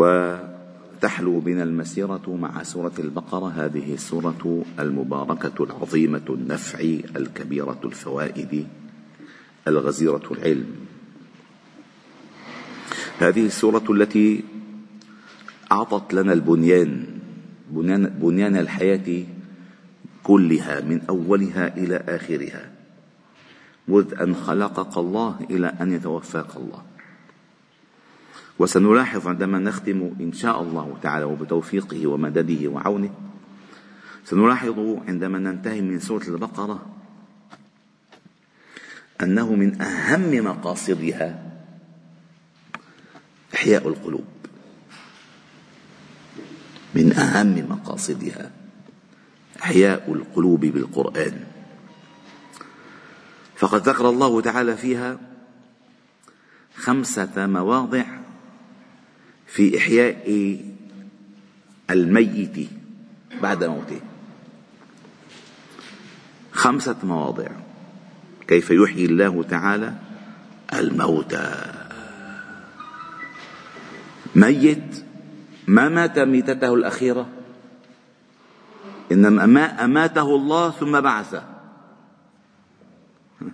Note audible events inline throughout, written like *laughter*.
وتحلو بنا المسيرة مع سورة البقرة هذه السورة المباركة العظيمة النفع الكبيرة الفوائد الغزيرة العلم. هذه السورة التي أعطت لنا البنيان بنيان, بنيان الحياة كلها من أولها إلى آخرها مذ أن خلقك الله إلى أن يتوفاك الله. وسنلاحظ عندما نختم إن شاء الله تعالى وبتوفيقه ومدده وعونه سنلاحظ عندما ننتهي من سورة البقرة أنه من أهم مقاصدها إحياء القلوب. من أهم مقاصدها إحياء القلوب بالقرآن. فقد ذكر الله تعالى فيها خمسة مواضع في إحياء الميت بعد موته. خمسة مواضع. كيف يحيي الله تعالى الموتى. ميت ما مات ميتته الأخيرة؟ إنما ما أماته الله ثم بعثه. *laughs*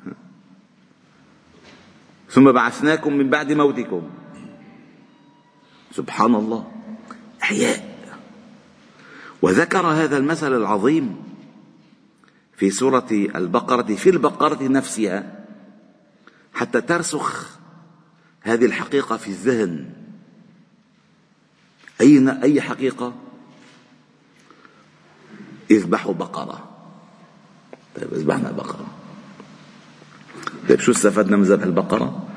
ثم بعثناكم من بعد موتكم. سبحان الله. إحياء. وذكر هذا المثل العظيم في سورة البقرة في البقرة نفسها حتى ترسخ هذه الحقيقة في الذهن. أي أي حقيقة؟ اذبحوا بقرة. طيب اذبحنا بقرة. طيب شو استفدنا من ذبح البقرة؟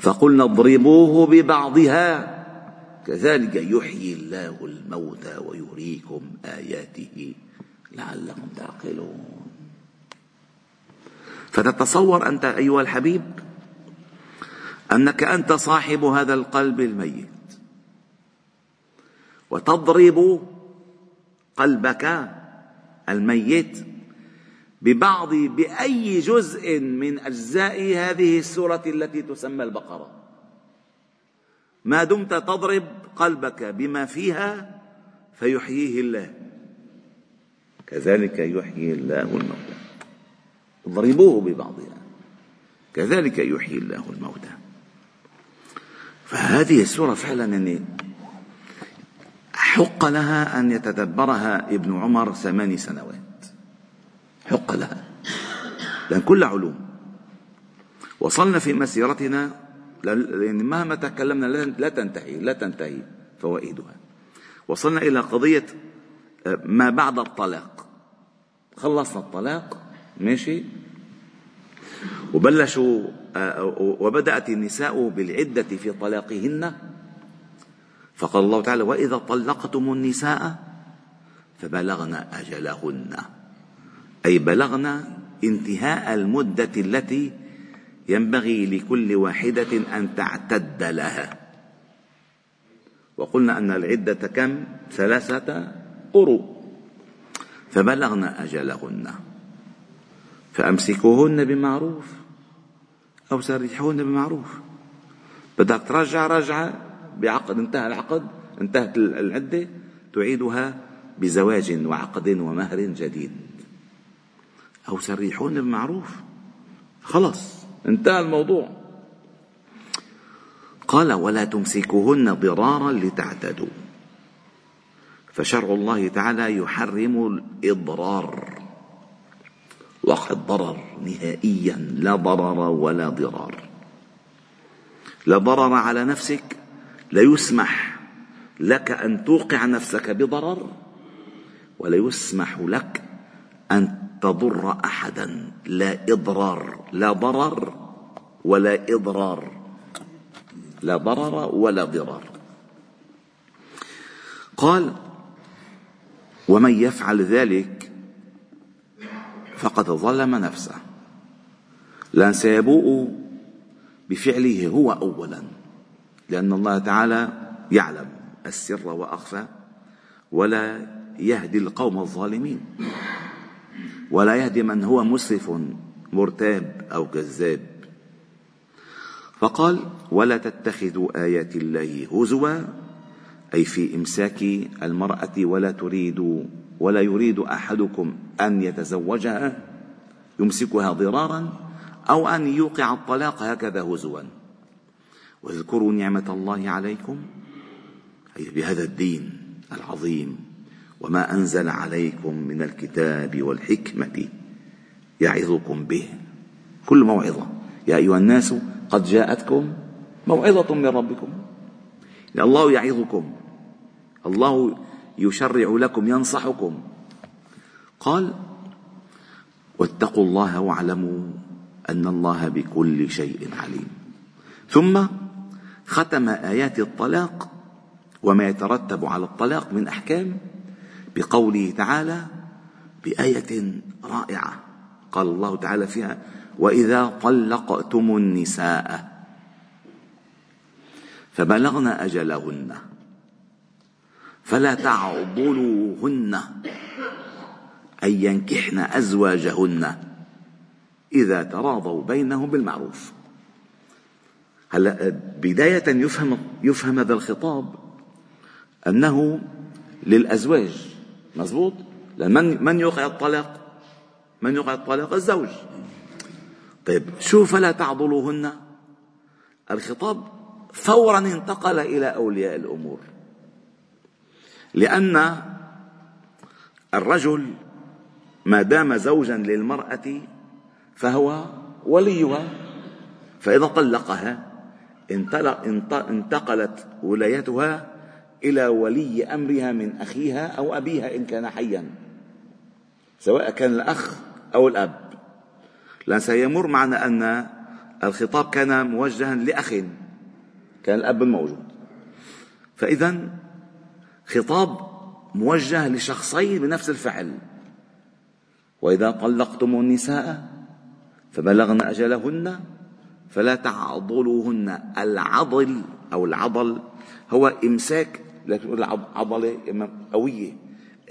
فقلنا اضربوه ببعضها. كذلك يحيي الله الموتى ويريكم آياته لعلكم تعقلون. فتتصور أنت أيها الحبيب أنك أنت صاحب هذا القلب الميت. وتضرب قلبك الميت ببعض بأي جزء من أجزاء هذه السورة التي تسمى البقرة. ما دمت تضرب قلبك بما فيها فيحييه الله. كذلك يحيي الله الموتى. اضربوه ببعضها. كذلك يحيي الله الموتى. فهذه السورة فعلا يعني حق لها أن يتدبرها ابن عمر ثماني سنوات. حق لها. لأن كل علوم. وصلنا في مسيرتنا لأن مهما تكلمنا لا تنتهي لا تنتهي فوائدها. وصلنا إلى قضية آه، ما بعد الطلاق. خلصنا الطلاق ماشي؟ وبلشوا آه، وبدأت النساء بالعدة في طلاقهن. فقال الله تعالى وإذا طلقتم النساء فبلغن أجلهن. أي بلغن انتهاء المدة التي ينبغي لكل واحدة أن تعتد لها. وقلنا أن العدة كم؟ ثلاثة قروء. فبلغن أجلهن. فأمسكوهن بمعروف أو سرحوهن بمعروف. بدك ترجع رجعة بعقد انتهى العقد انتهت العدة تعيدها بزواج وعقد ومهر جديد. أو سريحون بمعروف. خلص. انتهى الموضوع. قال ولا تمسكوهن ضرارا لتعتدوا. فشرع الله تعالى يحرم الإضرار. وقد ضرر نهائيا لا ضرر ولا ضرار. لا ضرر على نفسك لا يسمح لك أن توقع نفسك بضرر ولا يسمح لك أن تضر أحدا. لا إضرار لا ضرر ولا إضرار. لا ضرر ولا ضرار. قال ومن يفعل ذلك فقد ظلم نفسه. لأن سيبوء بفعله هو أولا لأن الله تعالى يعلم السر وأخفى ولا يهدي القوم الظالمين. ولا يهدي من هو مسرف مرتاب أو كذاب. فقال ولا تتخذوا آيات الله هزوا أي في إمساك المرأة ولا تريد ولا يريد أحدكم أن يتزوجها يمسكها ضرارا أو أن يوقع الطلاق هكذا هزوا. واذكروا نعمة الله عليكم أي بهذا الدين العظيم. وما أنزل عليكم من الكتاب والحكمة يعظكم به. كل موعظة. يا أيها الناس قد جاءتكم موعظة من ربكم. الله يعظكم. الله يشرع لكم ينصحكم. قال واتقوا الله واعلموا أن الله بكل شيء عليم. ثم ختم آيات الطلاق وما يترتب على الطلاق من أحكام بقوله تعالى بآية رائعة قال الله تعالى فيها وإذا طلقتم النساء فبلغن أجلهن فلا تعضلوهن أن ينكحن أزواجهن إذا تراضوا بينهم بالمعروف. هلا بداية يفهم يفهم هذا الخطاب أنه للأزواج. مزبوط من من يوقع الطلاق؟ من يوقع الطلاق؟ الزوج. طيب شو فلا تعضلوهن؟ الخطاب فورا انتقل إلى أولياء الأمور. لأن الرجل ما دام زوجا للمرأة فهو وليها. فإذا طلقها انتقلت ولايتها إلى ولي أمرها من أخيها أو أبيها إن كان حيا سواء كان الأخ أو الأب. لأن سيمر معنا أن الخطاب كان موجها لأخ كان الأب موجود فإذا خطاب موجه لشخصين بنفس الفعل. وإذا طلقتم النساء فبلغن أجلهن فلا تعضلوهن. العضل أو العضل هو إمساك لا تقول عضلة قوية.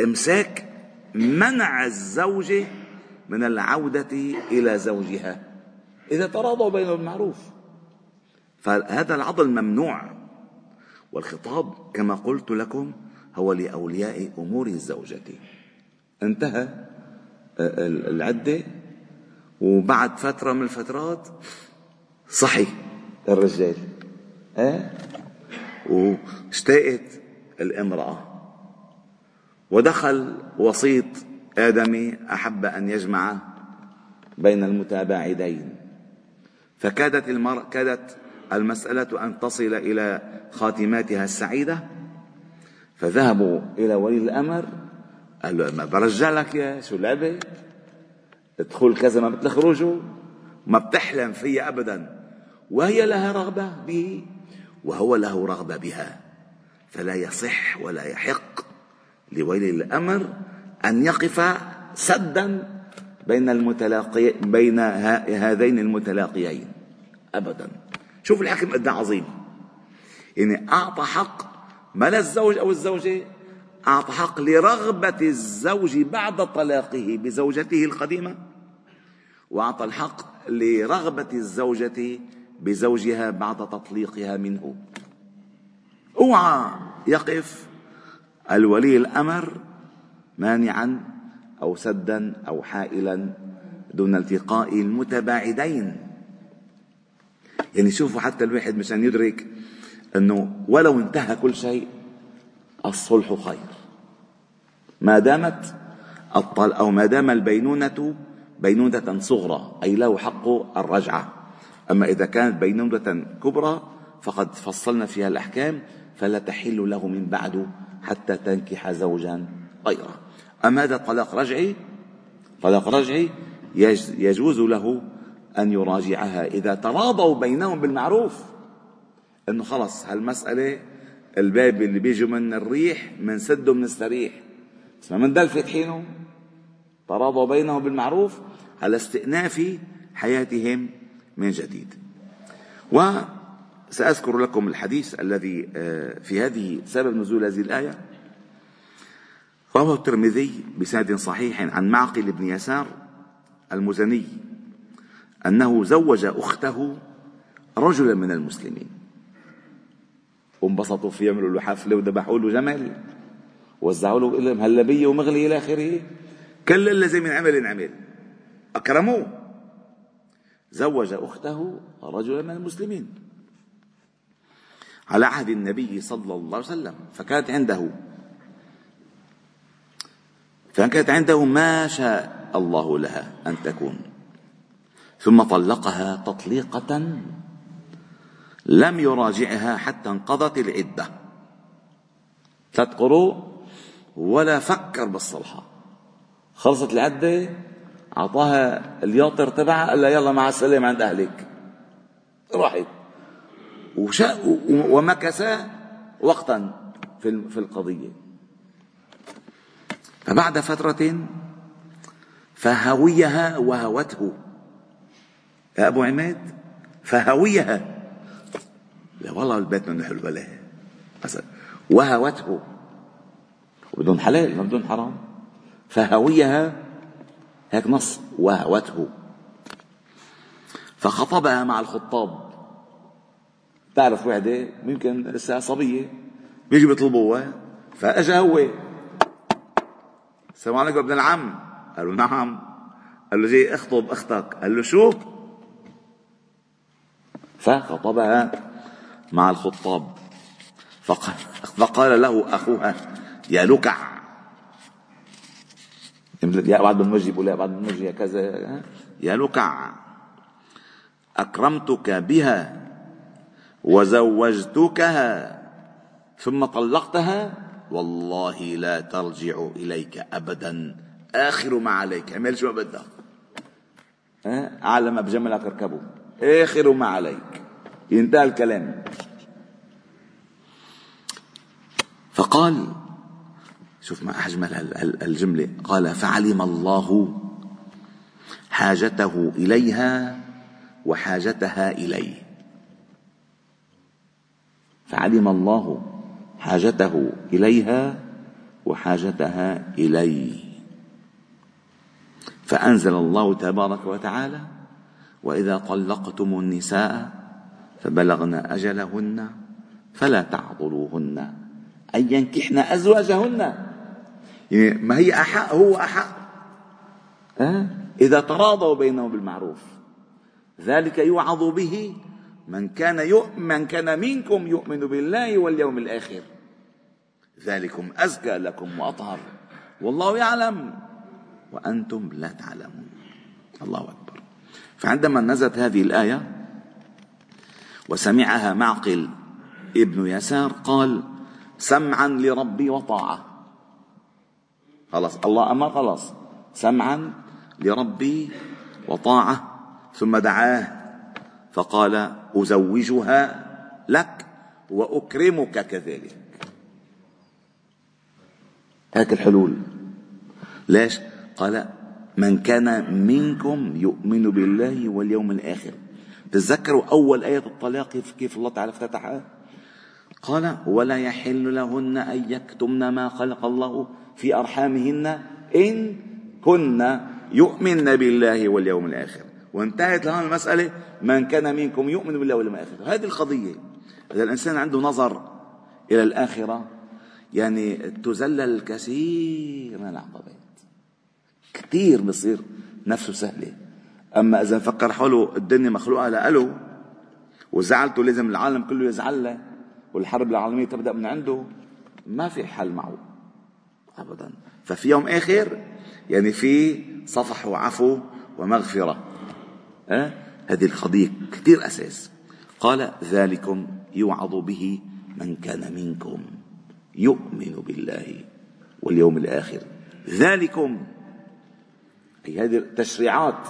إمساك منع الزوجة من العودة إلى زوجها إذا تراضوا بينهم بالمعروف. فهذا العضل ممنوع. والخطاب كما قلت لكم هو لأولياء أمور الزوجة. انتهى العدة. وبعد فترة من الفترات صحي الرجال أه؟ واشتاقت الامرأة. ودخل وسيط آدمي أحب أن يجمع بين المتابعدين فكادت المرأة كادت المسألة أن تصل إلى خاتماتها السعيدة. فذهبوا إلى ولي الأمر قال له ما برجع لك يا شو لعبة ادخل كذا ما بتخرجوا ما بتحلم فيها أبدا. وهي لها رغبة به وهو له رغبة بها. فلا يصح ولا يحق لولي الأمر أن يقف سدا بين المتلاقي بين هذين المتلاقيين. أبدا. شوف الحكم قد عظيم. يعني أعطى حق ما للزوج أو الزوجة؟ أعطى حق لرغبة الزوج بعد طلاقه بزوجته القديمة. وأعطى الحق لرغبة الزوجة بزوجها بعد تطليقها منه. اوعى يقف. الولي الأمر مانعا أو سدا أو حائلا دون التقاء المتباعدين. يعني شوفوا حتى الواحد مشان يدرك إنه ولو انتهى كل شيء الصلح خير. ما دامت الطل أو ما دام البينونة بينونة صغرى أي له حق الرجعة. أما إذا كانت بينونة كبرى فقد فصلنا فيها الأحكام فلا تحل له من بعد حتى تنكح زوجا غيره. أما هذا طلاق رجعي؟ طلاق رجعي يجوز له أن يراجعها إذا تراضوا بينهم بالمعروف. أنه خلص هالمسألة الباب اللي بيجوا من الريح منسده بنستريح بس ما دل فاتحينه تراضوا بينهم بالمعروف على استئناف حياتهم من جديد. وسأذكر لكم الحديث الذي آه، في هذه سبب نزول هذه الآية. رواه الترمذي بسند صحيح عن معقل بن يسار المزني أنه زوج أخته رجلا من المسلمين. وانبسطوا فيه يعملوا له حفلة وذبحوا له جمل وزعوا له مهلبية ومغلي إلى آخره؟ كل اللي زي من عمل ينعمل أكرموه. زوج أخته رجلا من المسلمين. على عهد النبي صلى الله عليه وسلم فكانت عنده. فكانت عنده ما شاء الله لها أن تكون. ثم طلقها تطليقة لم يراجعها حتى انقضت العدة. ثلاث قروء ولا فكر بالصلحة. خلصت العدة أعطاها الياطر تبعها قال لها يلا مع السلامة عند أهلك. راحت. ومكث وقتا في القضية. فبعد فترة فهويها وهوته. يا أبو عماد فهويها. لا والله البيت منه حلو بلا وهوته. وبدون حلال ما بدون حرام. فهويها هيك نص وهوته. فخطبها مع الخطاب. تعرف وحدة ممكن لسه صبية بيجي بيطلبوها فأجا هو. السلام عليكم ابن العم. قال له نعم. قال له جاي اخطب أختك. قال له شو؟ فخطبها مع الخطاب. فقال له أخوها يا لكع يا بعد المجي بقول يا بعد المجي كذا يا لكع أكرمتك بها. وزوجتكها ثم طلقتها والله لا ترجع إليك ابدا. آخر ما عليك. اعمل شو بدك؟ اعلى ما بجملك اركبه آخر ما عليك. ينتهى الكلام. فقال شوف ما أجمل الجملة. قال فعلم الله حاجته إليها وحاجتها إليه. فعلم الله حاجته إليها وحاجتها إليه فأنزل الله تبارك وتعالى وإذا طلقتم النساء فبلغن أجلهن فلا تعضلوهن. أن ينكحن أزواجهن. يعني ما هي أحق؟ هو أحق. أه؟ إذا تراضوا بينهم بالمعروف. ذلك يوعظ به من كان يؤمن من كان منكم يؤمن بالله واليوم الآخر. ذلكم أزكى لكم وأطهر. والله يعلم وأنتم لا تعلمون. الله أكبر. فعندما نزلت هذه الآية وسمعها معقل ابن يسار قال سمعا لربي وطاعة. خلاص الله أمر خلاص. سمعا لربي وطاعة ثم دعاه فقال أزوجها لك وأكرمك كذلك. هيك الحلول. ليش؟ قال من كان منكم يؤمن بالله واليوم الآخر. تذكروا أول آية الطلاق كيف الله تعالى افتتحها؟ قال ولا يحل لهن أن يكتمن ما خلق الله في أرحامهن إن كن يؤمن بالله واليوم الآخر. وانتهت لهون المسألة من كان منكم يؤمن بالله واليوم الآخر. هذه القضية إذا الإنسان عنده نظر إلى الآخرة يعني تزلل الكثير من العقبات. كثير بصير نفسه سهلة. أما إذا فكر حوله الدنيا مخلوقة لأله وزعلته لازم العالم كله يزعل له والحرب العالمية تبدأ من عنده ما في حل معه أبدا. ففي يوم آخر يعني في صفح وعفو ومغفرة. أه؟ هذه القضية كثير أساس. قال ذلكم يوعظ به من كان منكم يؤمن بالله واليوم الآخر. ذلكم أي هذه التشريعات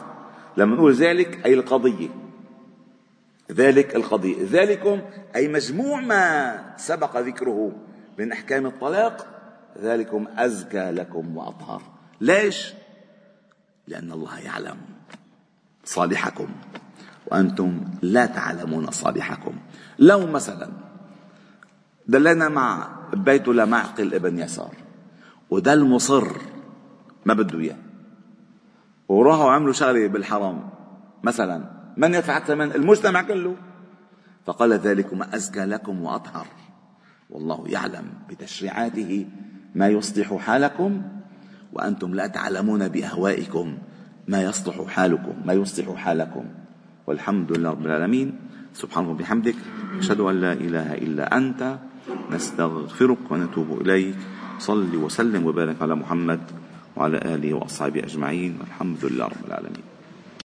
لما نقول ذلك أي القضية. ذلك القضية. ذلكم أي مجموع ما سبق ذكره من أحكام الطلاق ذلكم أزكى لكم وأطهر. ليش؟ لأن الله يعلم. صالحكم وأنتم لا تعلمون صالحكم لو مثلا دلنا مع بيت لمعقل ابن يسار وده المصر ما بده إياه. وراحوا عملوا شغلة بالحرام. مثلا من يدفع الثمن المجتمع كله؟ فقال ذلكم أزكى لكم وأطهر. والله يعلم بتشريعاته ما يصلح حالكم وأنتم لا تعلمون بأهوائكم. ما يصلح حالكم ما يصلح حالكم. والحمد لله رب العالمين. سبحانه وبحمدك أشهد أن لا إله إلا أنت نستغفرك ونتوب إليك. صل وسلم وبارك على محمد وعلى آله وأصحابه أجمعين. والحمد لله رب العالمين.